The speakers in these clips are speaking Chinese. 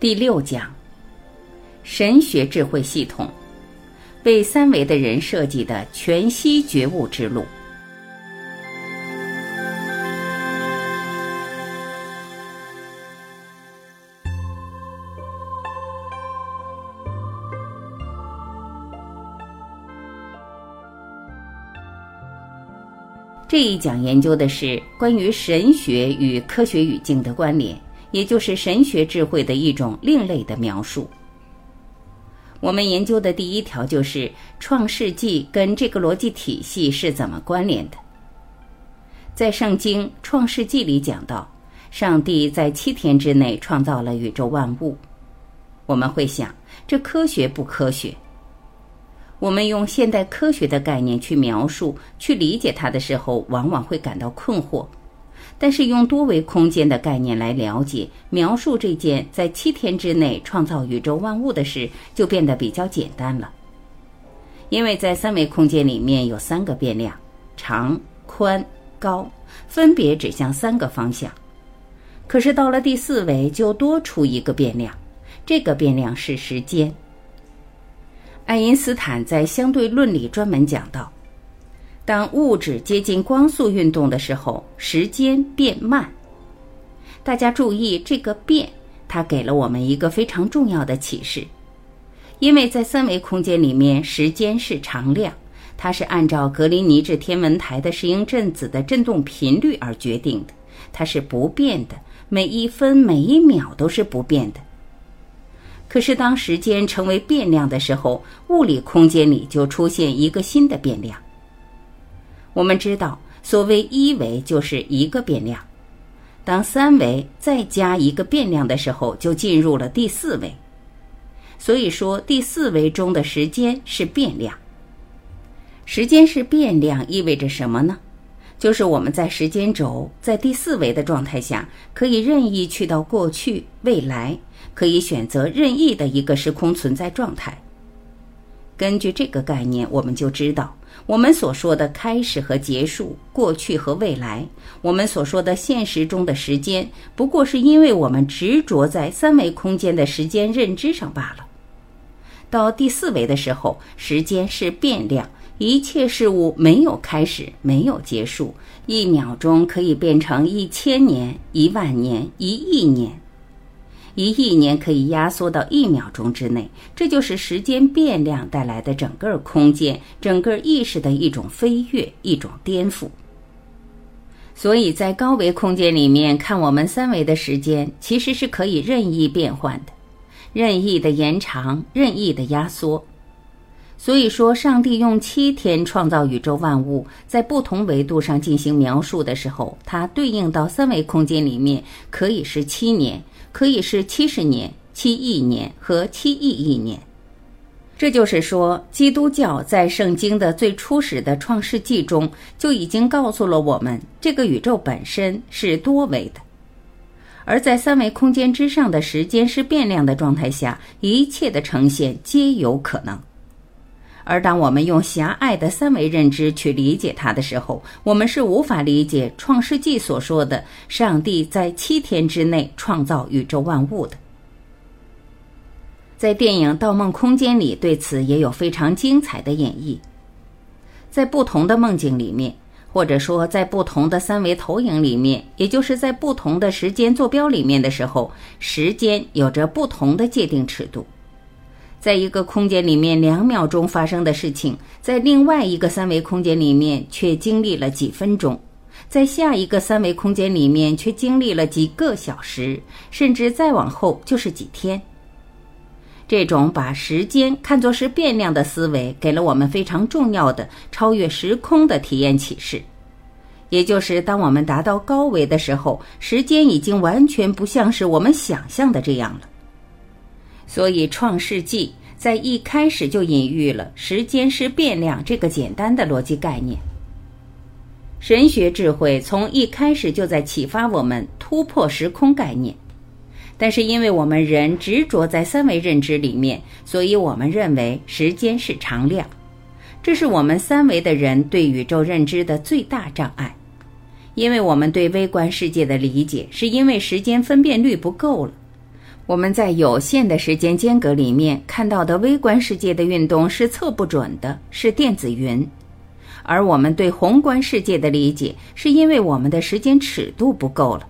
第六讲：神学智慧系统为三维的人设计的全息觉悟之路。这一讲研究的是关于神学与科学语境的关联。也就是神学智慧的一种另类的描述。我们研究的第一条就是创世纪跟这个逻辑体系是怎么关联的。在圣经创世纪里讲到，上帝在七天之内创造了宇宙万物。我们会想，这科学不科学？我们用现代科学的概念去描述、去理解它的时候，往往会感到困惑。但是用多维空间的概念来了解、描述这件在七天之内创造宇宙万物的事，就变得比较简单了。因为在三维空间里面有三个变量：长、宽、高，分别指向三个方向。可是到了第四维，就多出一个变量，这个变量是时间。爱因斯坦在相对论里专门讲到。当物质接近光速运动的时候，时间变慢。大家注意这个“变”，它给了我们一个非常重要的启示。因为在三维空间里面，时间是常量，它是按照格林尼治天文台的石英振子的振动频率而决定的，它是不变的，每一分每一秒都是不变的。可是当时间成为变量的时候，物理空间里就出现一个新的变量。我们知道，所谓一维就是一个变量，当三维再加一个变量的时候，就进入了第四维。所以说，第四维中的时间是变量。时间是变量意味着什么呢？就是我们在时间轴在第四维的状态下，可以任意去到过去、未来，可以选择任意的一个时空存在状态。根据这个概念，我们就知道。我们所说的开始和结束，过去和未来，我们所说的现实中的时间，不过是因为我们执着在三维空间的时间认知上罢了。到第四维的时候，时间是变量，一切事物没有开始，没有结束，一秒钟可以变成一千年、一万年、一亿年。一亿年可以压缩到一秒钟之内，这就是时间变量带来的整个空间、整个意识的一种飞跃、一种颠覆。所以在高维空间里面看我们三维的时间，其实是可以任意变换的，任意的延长、任意的压缩。所以说，上帝用七天创造宇宙万物，在不同维度上进行描述的时候，它对应到三维空间里面可以是七年。可以是七十年、七亿年和七亿亿年，这就是说，基督教在圣经的最初始的创世纪中就已经告诉了我们，这个宇宙本身是多维的，而在三维空间之上的时间是变量的状态下，一切的呈现皆有可能。而当我们用狭隘的三维认知去理解它的时候，我们是无法理解《创世纪》所说的上帝在七天之内创造宇宙万物的。在电影《盗梦空间》里，对此也有非常精彩的演绎。在不同的梦境里面，或者说在不同的三维投影里面，也就是在不同的时间坐标里面的时候，时间有着不同的界定尺度。在一个空间里面，两秒钟发生的事情，在另外一个三维空间里面却经历了几分钟，在下一个三维空间里面却经历了几个小时，甚至再往后就是几天。这种把时间看作是变量的思维，给了我们非常重要的超越时空的体验启示。也就是当我们达到高维的时候，时间已经完全不像是我们想象的这样了。所以，《创世纪》在一开始就隐喻了时间是变量这个简单的逻辑概念。神学智慧从一开始就在启发我们突破时空概念，但是因为我们人执着在三维认知里面，所以我们认为时间是常量，这是我们三维的人对宇宙认知的最大障碍。因为我们对微观世界的理解，是因为时间分辨率不够了。我们在有限的时间间隔里面看到的微观世界的运动是测不准的，是电子云。而我们对宏观世界的理解，是因为我们的时间尺度不够了。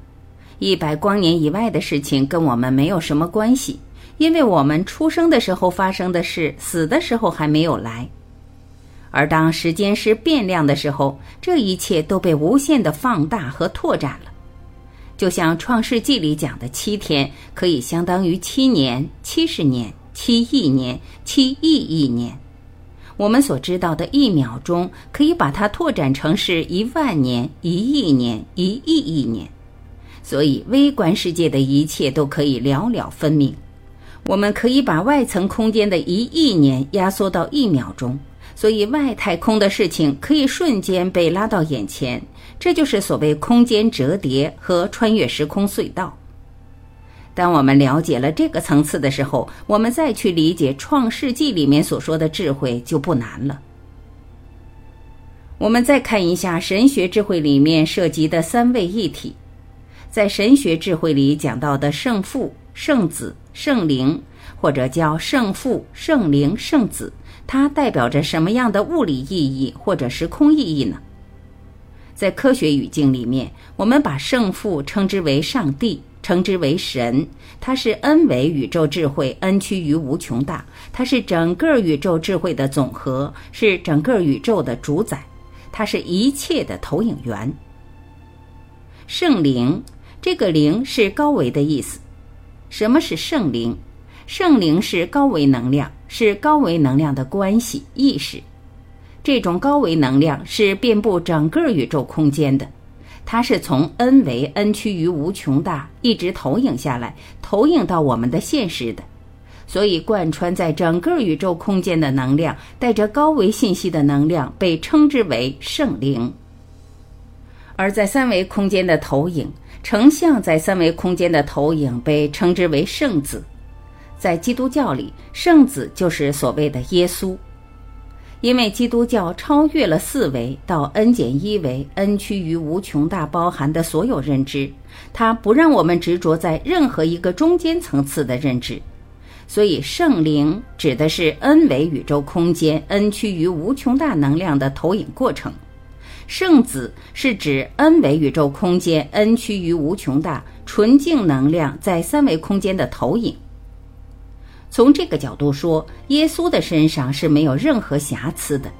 一百光年以外的事情跟我们没有什么关系，因为我们出生的时候发生的事，死的时候还没有来。而当时间是变量的时候，这一切都被无限的放大和拓展了。就像《创世纪》里讲的，七天可以相当于七年、七十年、七亿年、七亿亿年。我们所知道的一秒钟，可以把它拓展成是一万年、一亿年、一亿亿年。所以，微观世界的一切都可以了了分明。我们可以把外层空间的一亿年压缩到一秒钟，所以外太空的事情可以瞬间被拉到眼前。这就是所谓空间折叠和穿越时空隧道。当我们了解了这个层次的时候，我们再去理解《创世纪》里面所说的智慧就不难了。我们再看一下神学智慧里面涉及的三位一体，在神学智慧里讲到的圣父、圣子、圣灵，或者叫圣父、圣灵、圣子，它代表着什么样的物理意义或者时空意义呢？在科学语境里面，我们把圣父称之为上帝。称之为神，它是 n 维宇宙智慧，n 趋于无穷大，它是整个宇宙智慧的总和，是整个宇宙的主宰，它是一切的投影源。圣灵，这个灵是高维的意思。什么是圣灵？圣灵是高维能量，是高维能量的关系意识。这种高维能量是遍布整个宇宙空间的。它是从 n 为 n 趋于无穷大，一直投影下来，投影到我们的现实的，所以贯穿在整个宇宙空间的能量，带着高维信息的能量，被称之为圣灵。而在三维空间的投影，成像在三维空间的投影，被称之为圣子。在基督教里，圣子就是所谓的耶稣。因为基督教超越了四维到 n 减一维，n 趋于无穷大包含的所有认知，它不让我们执着在任何一个中间层次的认知，所以圣灵指的是 n 维宇宙空间 n 趋于无穷大能量的投影过程，圣子是指 n 维宇宙空间 n 趋于无穷大纯净能量在三维空间的投影。从这个角度说，耶稣的身上是没有任何瑕疵的，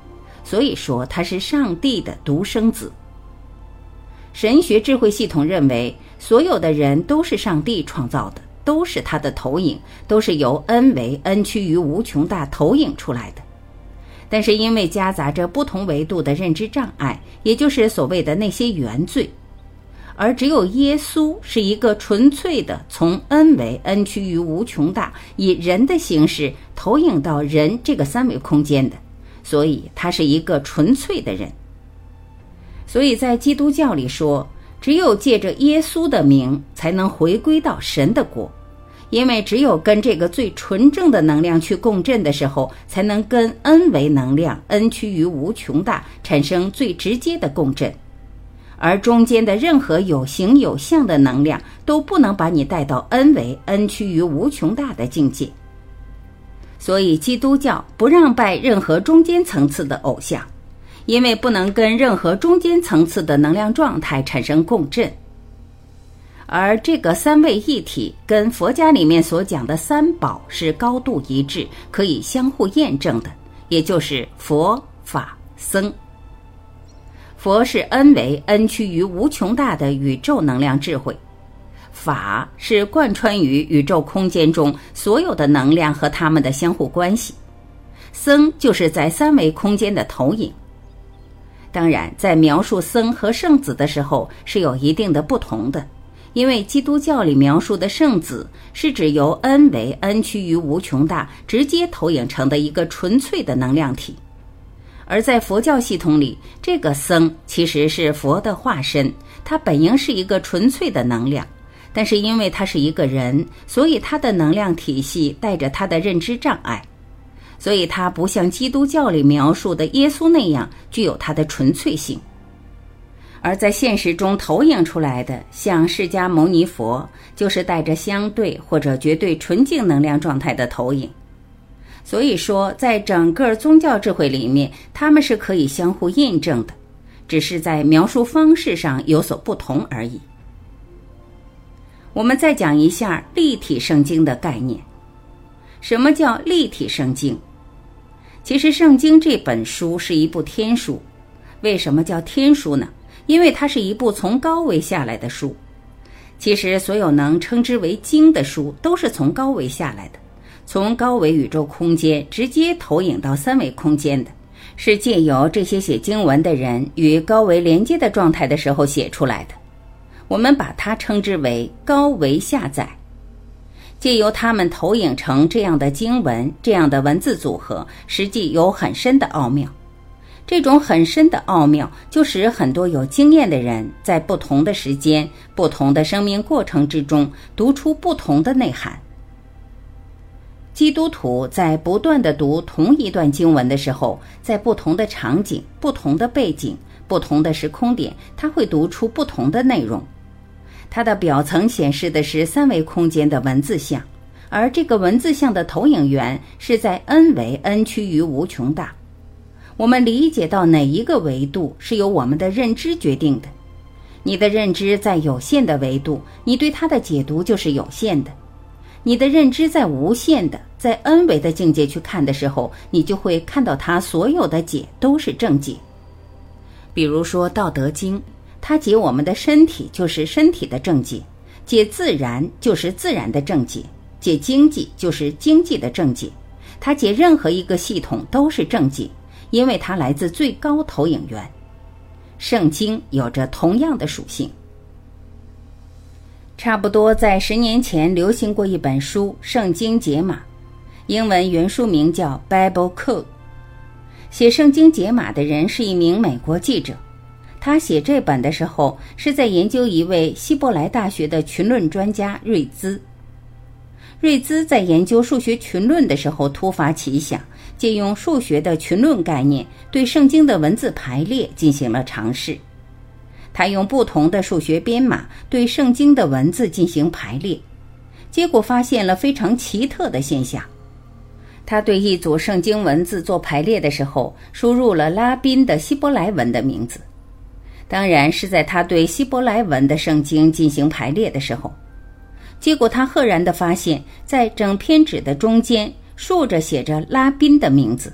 所以说他是上帝的独生子。神学智慧系统认为，所有的人都是上帝创造的，都是他的投影，都是由 n 为 n 趋于无穷大投影出来的。但是因为夹杂着不同维度的认知障碍，也就是所谓的那些原罪。而只有耶稣是一个纯粹的从 n 为 n 趋于无穷大，以人的形式投影到人这个三维空间的，所以他是一个纯粹的人。所以在基督教里说，只有借着耶稣的名，才能回归到神的国，因为只有跟这个最纯正的能量去共振的时候，才能跟 n 维能量 n 趋于无穷大产生最直接的共振。而中间的任何有形有相的能量都不能把你带到 n 为 n 趋于无穷大的境界。所以基督教不让拜任何中间层次的偶像，因为不能跟任何中间层次的能量状态产生共振。而这个三位一体跟佛家里面所讲的三宝是高度一致，可以相互验证的，也就是佛法僧。佛是 n 为 n 趋于无穷大的宇宙能量智慧，法是贯穿于宇宙空间中所有的能量和它们的相互关系，僧就是在三维空间的投影。当然，在描述僧和圣子的时候是有一定的不同的，因为基督教里描述的圣子是指由 n 为 n 趋于无穷大直接投影成的一个纯粹的能量体。而在佛教系统里，这个僧其实是佛的化身，他本应是一个纯粹的能量，但是因为他是一个人，所以他的能量体系带着他的认知障碍，所以他不像基督教里描述的耶稣那样具有他的纯粹性。而在现实中投影出来的，像释迦牟尼佛，就是带着相对或者绝对纯净能量状态的投影。所以说，在整个宗教智慧里面，他们是可以相互印证的，只是在描述方式上有所不同而已。我们再讲一下立体圣经的概念。什么叫立体圣经？其实，圣经这本书是一部天书。为什么叫天书呢？因为它是一部从高维下来的书。其实，所有能称之为经的书，都是从高维下来的。从高维宇宙空间直接投影到三维空间的，是借由这些写经文的人与高维连接的状态的时候写出来的。我们把它称之为高维下载，借由他们投影成这样的经文，这样的文字组合，实际有很深的奥妙。这种很深的奥妙，就使很多有经验的人在不同的时间、不同的生命过程之中，读出不同的内涵。基督徒在不断的读同一段经文的时候，在不同的场景、不同的背景、不同的时空点，他会读出不同的内容。它的表层显示的是三维空间的文字像，而这个文字像的投影源是在 n 维 n 趋于无穷大。我们理解到哪一个维度是由我们的认知决定的。你的认知在有限的维度，你对它的解读就是有限的。你的认知在无限的，在 n 维的境界去看的时候，你就会看到它所有的解都是正解。比如说《道德经》，它解我们的身体就是身体的正解，解自然就是自然的正解，解经济就是经济的正解。它解任何一个系统都是正解，因为它来自最高投影源。圣经有着同样的属性。差不多在十年前流行过一本书《圣经解码》，英文原书名叫《Bible Code》。写《圣经解码》的人是一名美国记者，他写这本的时候是在研究一位希伯来大学的群论专家瑞兹。瑞兹在研究数学群论的时候突发奇想，借用数学的群论概念，对圣经的文字排列进行了尝试。他用不同的数学编码对圣经的文字进行排列，结果发现了非常奇特的现象。他对一组圣经文字做排列的时候，输入了拉宾的希伯来文的名字。当然是在他对希伯来文的圣经进行排列的时候，结果他赫然的发现，在整篇纸的中间竖着写着拉宾的名字，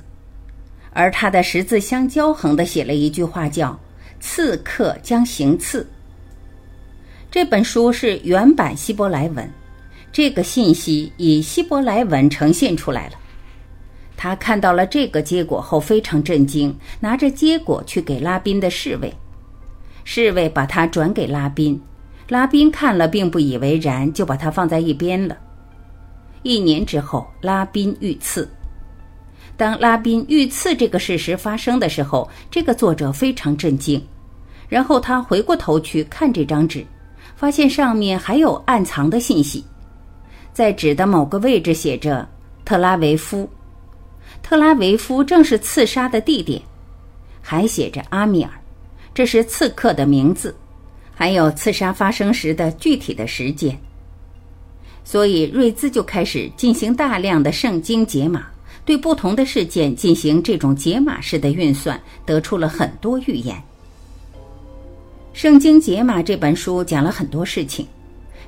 而他的十字相交横的写了一句话叫。刺客将行刺。这本书是原版希伯来文，这个信息以希伯来文呈现出来了。他看到了这个结果后非常震惊，拿着结果去给拉宾的侍卫，侍卫把他转给拉宾，拉宾看了并不以为然，就把他放在一边了。一年之后，拉宾遇刺。当拉宾遇刺这个事实发生的时候，这个作者非常震惊。然后他回过头去看这张纸，发现上面还有暗藏的信息，在纸的某个位置写着“特拉维夫”，特拉维夫正是刺杀的地点，还写着阿米尔，这是刺客的名字，还有刺杀发生时的具体的时间。所以瑞兹就开始进行大量的圣经解码，对不同的事件进行这种解码式的运算，得出了很多预言。《圣经解码》这本书讲了很多事情。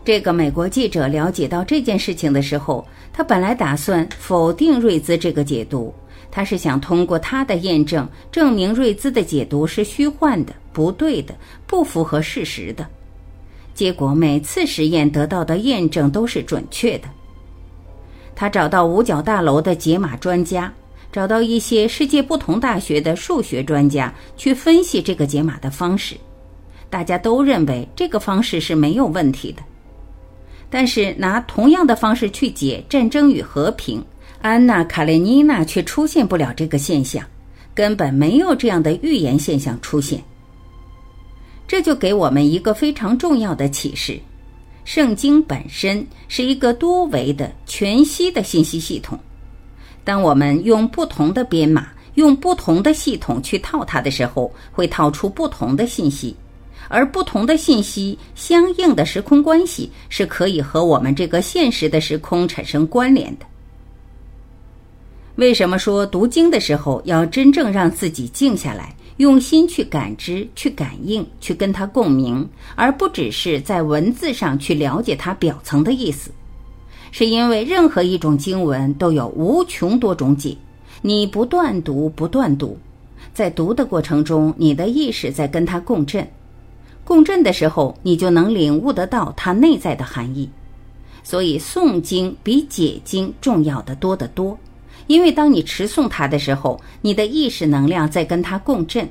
这个美国记者了解到这件事情的时候，他本来打算否定瑞兹这个解读，他是想通过他的验证，证明瑞兹的解读是虚幻的、不对的、不符合事实的。结果每次实验得到的验证都是准确的。他找到五角大楼的解码专家，找到一些世界不同大学的数学专家去分析这个解码的方式。大家都认为这个方式是没有问题的，但是拿同样的方式去解《战争与和平》，安娜·卡列尼娜却出现不了这个现象，根本没有这样的预言现象出现。这就给我们一个非常重要的启示：圣经本身是一个多维的全息的信息系统。当我们用不同的编码、用不同的系统去套它的时候，会套出不同的信息。而不同的信息相应的时空关系是可以和我们这个现实的时空产生关联的。为什么说读经的时候要真正让自己静下来，用心去感知、去感应、去跟它共鸣，而不只是在文字上去了解它表层的意思？是因为任何一种经文都有无穷多种解，你不断读、不断读，在读的过程中，你的意识在跟它共振。共振的时候，你就能领悟得到它内在的含义。所以诵经比解经重要的多得多，因为当你持诵它的时候，你的意识能量在跟它共振。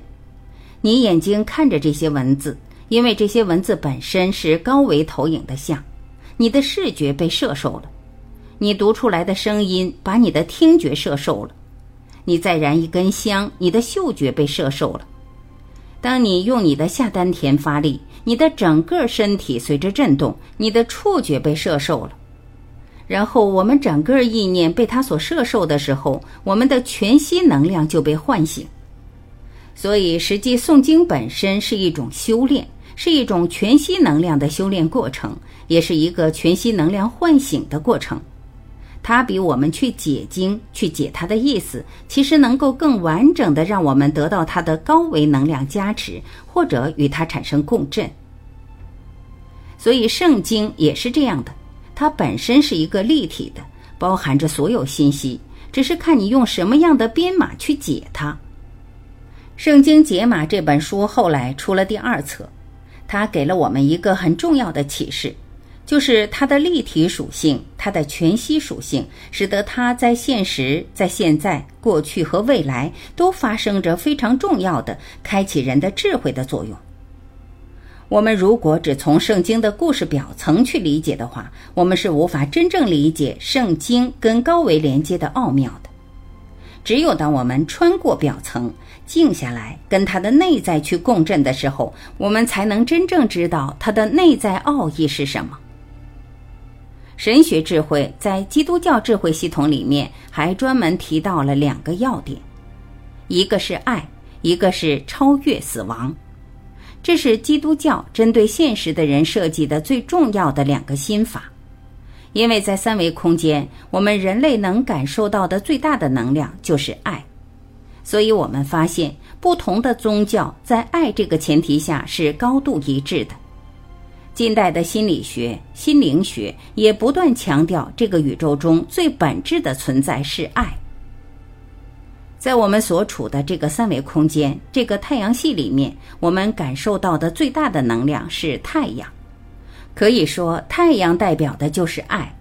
你眼睛看着这些文字，因为这些文字本身是高维投影的像，你的视觉被摄受了；你读出来的声音把你的听觉摄受了；你再燃一根香，你的嗅觉被摄受了。当你用你的下丹田发力，你的整个身体随着震动，你的触觉被摄受了。然后我们整个意念被它所摄受的时候，我们的全息能量就被唤醒。所以，实际诵经本身是一种修炼，是一种全息能量的修炼过程，也是一个全息能量唤醒的过程。它比我们去解经、去解它的意思，其实能够更完整的让我们得到它的高维能量加持，或者与它产生共振。所以圣经也是这样的，它本身是一个立体的，包含着所有信息，只是看你用什么样的编码去解它。《圣经解码》这本书后来出了第二册，它给了我们一个很重要的启示。就是它的立体属性，它的全息属性，使得它在现实、在现在、过去和未来都发生着非常重要的开启人的智慧的作用。我们如果只从圣经的故事表层去理解的话，我们是无法真正理解圣经跟高维连接的奥妙的。只有当我们穿过表层，静下来，跟它的内在去共振的时候，我们才能真正知道它的内在奥义是什么。神学智慧在基督教智慧系统里面还专门提到了两个要点，一个是爱，一个是超越死亡。这是基督教针对现实的人设计的最重要的两个心法。因为在三维空间，我们人类能感受到的最大的能量就是爱，所以我们发现不同的宗教在爱这个前提下是高度一致的。近代的心理学、心灵学也不断强调，这个宇宙中最本质的存在是爱。在我们所处的这个三维空间、这个太阳系里面，我们感受到的最大的能量是太阳。可以说，太阳代表的就是爱。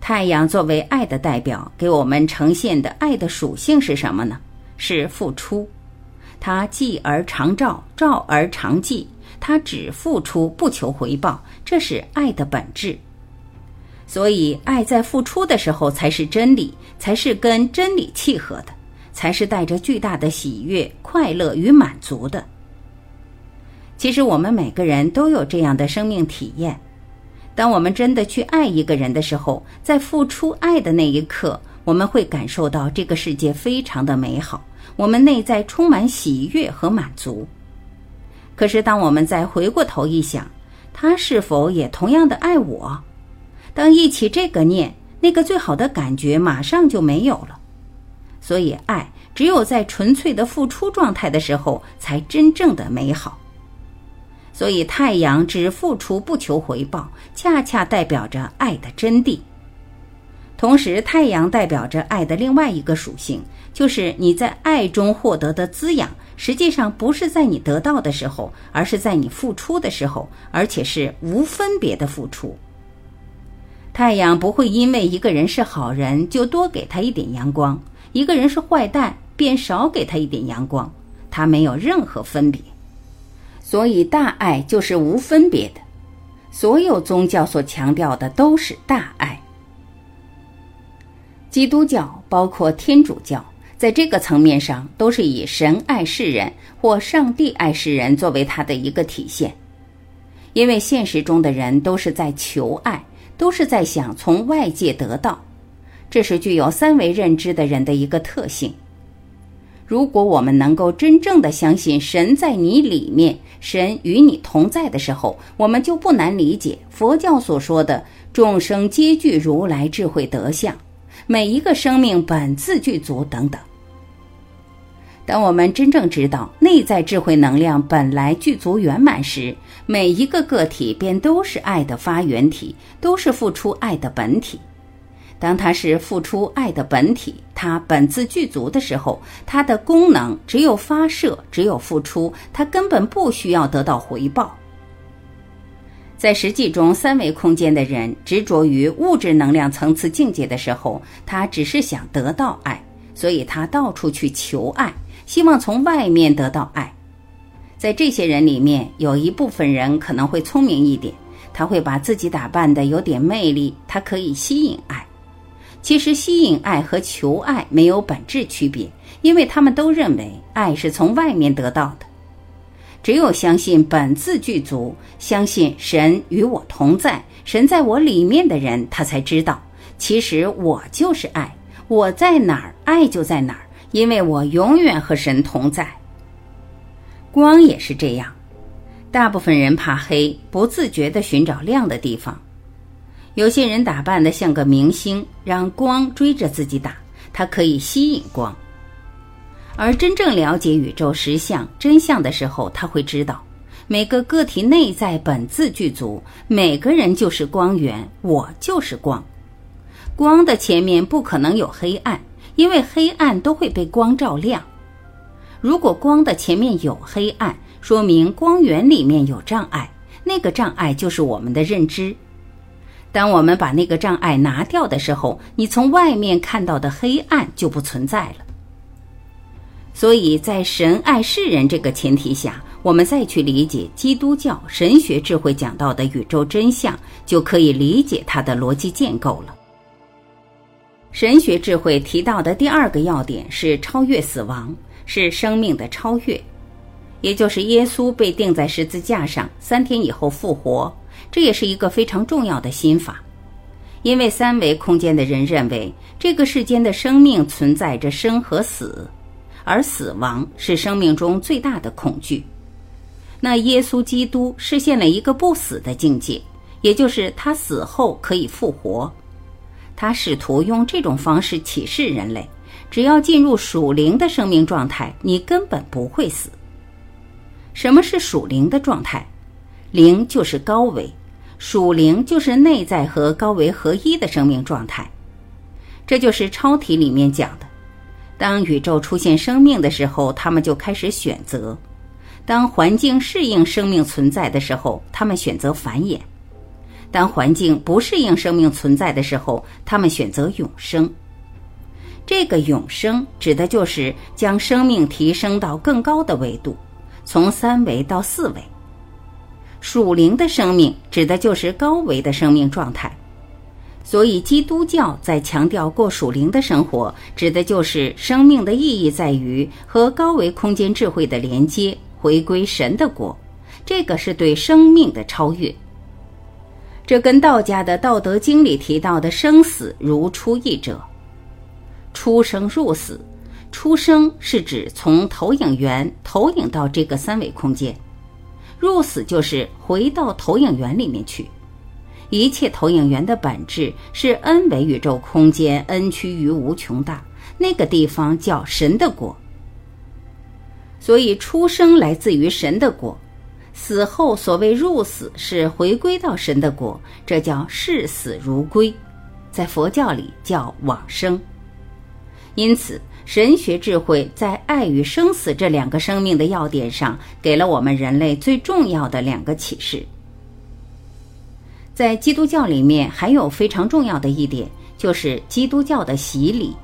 太阳作为爱的代表，给我们呈现的爱的属性是什么呢？是付出。它继而常照，照而常继。它只付出不求回报，这是爱的本质。所以，爱在付出的时候才是真理，才是跟真理契合的，才是带着巨大的喜悦、快乐与满足的。其实，我们每个人都有这样的生命体验：当我们真的去爱一个人的时候，在付出爱的那一刻，我们会感受到这个世界非常的美好，我们内在充满喜悦和满足。可是，当我们再回过头一想，他是否也同样的爱我？当一起这个念，那个最好的感觉马上就没有了。所以，爱只有在纯粹的付出状态的时候，才真正的美好。所以，太阳只付出不求回报，恰恰代表着爱的真谛。同时，太阳代表着爱的另外一个属性，就是你在爱中获得的滋养。实际上不是在你得到的时候，而是在你付出的时候，而且是无分别的付出。太阳不会因为一个人是好人就多给他一点阳光，一个人是坏蛋便少给他一点阳光，他没有任何分别。所以大爱就是无分别的。所有宗教所强调的都是大爱。基督教包括天主教。在这个层面上，都是以神爱世人或上帝爱世人作为它的一个体现。因为现实中的人都是在求爱，都是在想从外界得到，这是具有三维认知的人的一个特性。如果我们能够真正的相信神在你里面，神与你同在的时候，我们就不难理解佛教所说的众生皆具如来智慧德相，每一个生命本自具足等等。当我们真正知道内在智慧能量本来具足圆满时，每一个个体便都是爱的发源体，都是付出爱的本体。当它是付出爱的本体，它本自具足的时候，它的功能只有发射，只有付出，它根本不需要得到回报。在实际中，三维空间的人执着于物质能量层次境界的时候，他只是想得到爱，所以他到处去求爱，希望从外面得到爱。在这些人里面，有一部分人可能会聪明一点，他会把自己打扮的有点魅力，他可以吸引爱。其实，吸引爱和求爱没有本质区别，因为他们都认为爱是从外面得到的。只有相信本自具足，相信神与我同在，神在我里面的人，他才知道，其实我就是爱，我在哪儿，爱就在哪儿，因为我永远和神同在。光也是这样，大部分人怕黑，不自觉地寻找亮的地方。有些人打扮的像个明星，让光追着自己打，他可以吸引光。而真正了解宇宙实相真相的时候，他会知道，每个个体内在本自具足，每个人就是光源，我就是光。光的前面不可能有黑暗，因为黑暗都会被光照亮。如果光的前面有黑暗，说明光源里面有障碍，那个障碍就是我们的认知。当我们把那个障碍拿掉的时候，你从外面看到的黑暗就不存在了。所以在神爱世人这个前提下，我们再去理解基督教神学智慧讲到的宇宙真相，就可以理解它的逻辑建构了。神学智慧提到的第二个要点是超越死亡，是生命的超越，也就是耶稣被钉在十字架上，三天以后复活。这也是一个非常重要的心法，因为三维空间的人认为这个世间的生命存在着生和死，而死亡是生命中最大的恐惧。那耶稣基督实现了一个不死的境界，也就是他死后可以复活。他试图用这种方式启示人类：只要进入属灵的生命状态，你根本不会死。什么是属灵的状态？灵就是高维。属灵就是内在和高维合一的生命状态，这就是超体里面讲的。当宇宙出现生命的时候，他们就开始选择；当环境适应生命存在的时候，他们选择繁衍；当环境不适应生命存在的时候，他们选择永生。这个永生指的就是将生命提升到更高的维度，从三维到四维。属灵的生命指的就是高维的生命状态，所以基督教在强调过属灵的生活，指的就是生命的意义在于和高维空间智慧的连接，回归神的国。这个是对生命的超越。这跟道家的《道德经》里提到的生死如出一辙，出生入死，出生是指从投影源投影到这个三维空间。入死就是回到投影源里面去，一切投影源的本质是 n 维宇宙空间，n 趋于无穷大，那个地方叫神的国。所以出生来自于神的国，死后所谓入死是回归到神的国，这叫视死如归，在佛教里叫往生。因此。神学智慧在爱与生死这两个生命的要点上，给了我们人类最重要的两个启示。在基督教里面，还有非常重要的一点，就是基督教的洗礼。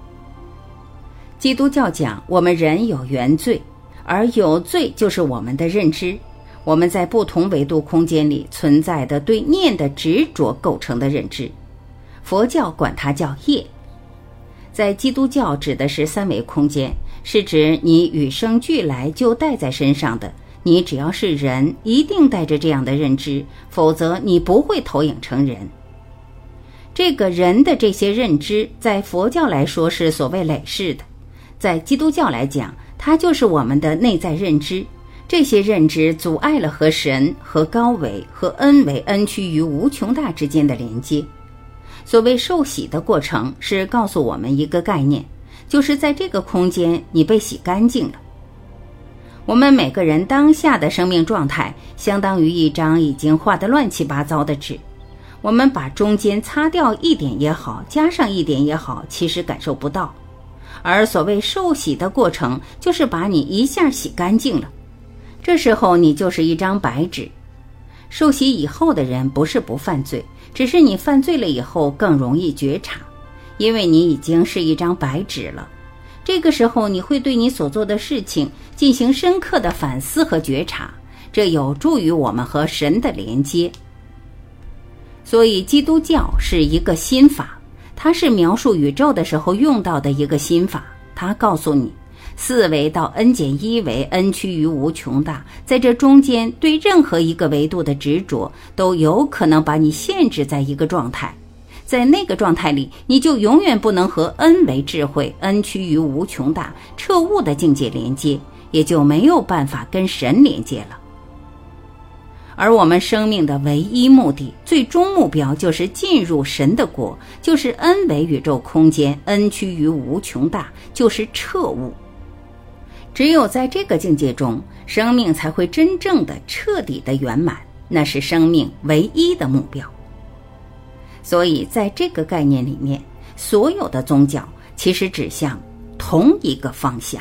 基督教讲，我们人有原罪，而有罪就是我们的认知，我们在不同维度空间里存在的对念的执着构成的认知。佛教管它叫业。在基督教指的是三维空间，是指你与生俱来就带在身上的。你只要是人，一定带着这样的认知，否则你不会投影成人。这个人的这些认知，在佛教来说是所谓累世的，在基督教来讲，它就是我们的内在认知。这些认知阻碍了和神、和高维、和 n 为 n 趋于无穷大之间的连接。所谓受洗的过程，是告诉我们一个概念，就是在这个空间，你被洗干净了。我们每个人当下的生命状态，相当于一张已经画得乱七八糟的纸。我们把中间擦掉一点也好，加上一点也好，其实感受不到。而所谓受洗的过程，就是把你一下洗干净了。这时候你就是一张白纸。受洗以后的人不是不犯罪，只是你犯罪了以后更容易觉察，因为你已经是一张白纸了。这个时候，你会对你所做的事情进行深刻的反思和觉察，这有助于我们和神的连接。所以，基督教是一个心法，它是描述宇宙的时候用到的一个心法。它告诉你，四维到 n 减一维，n 趋于无穷大，在这中间对任何一个维度的执着，都有可能把你限制在一个状态。在那个状态里，你就永远不能和 n 为智慧、n 趋于无穷大彻悟的境界连接，也就没有办法跟神连接了。而我们生命的唯一目的、最终目标，就是进入神的国，就是 n 为宇宙空间，n 趋于无穷大，就是彻悟。只有在这个境界中，生命才会真正的、彻底的圆满，那是生命唯一的目标。所以，在这个概念里面，所有的宗教其实指向同一个方向。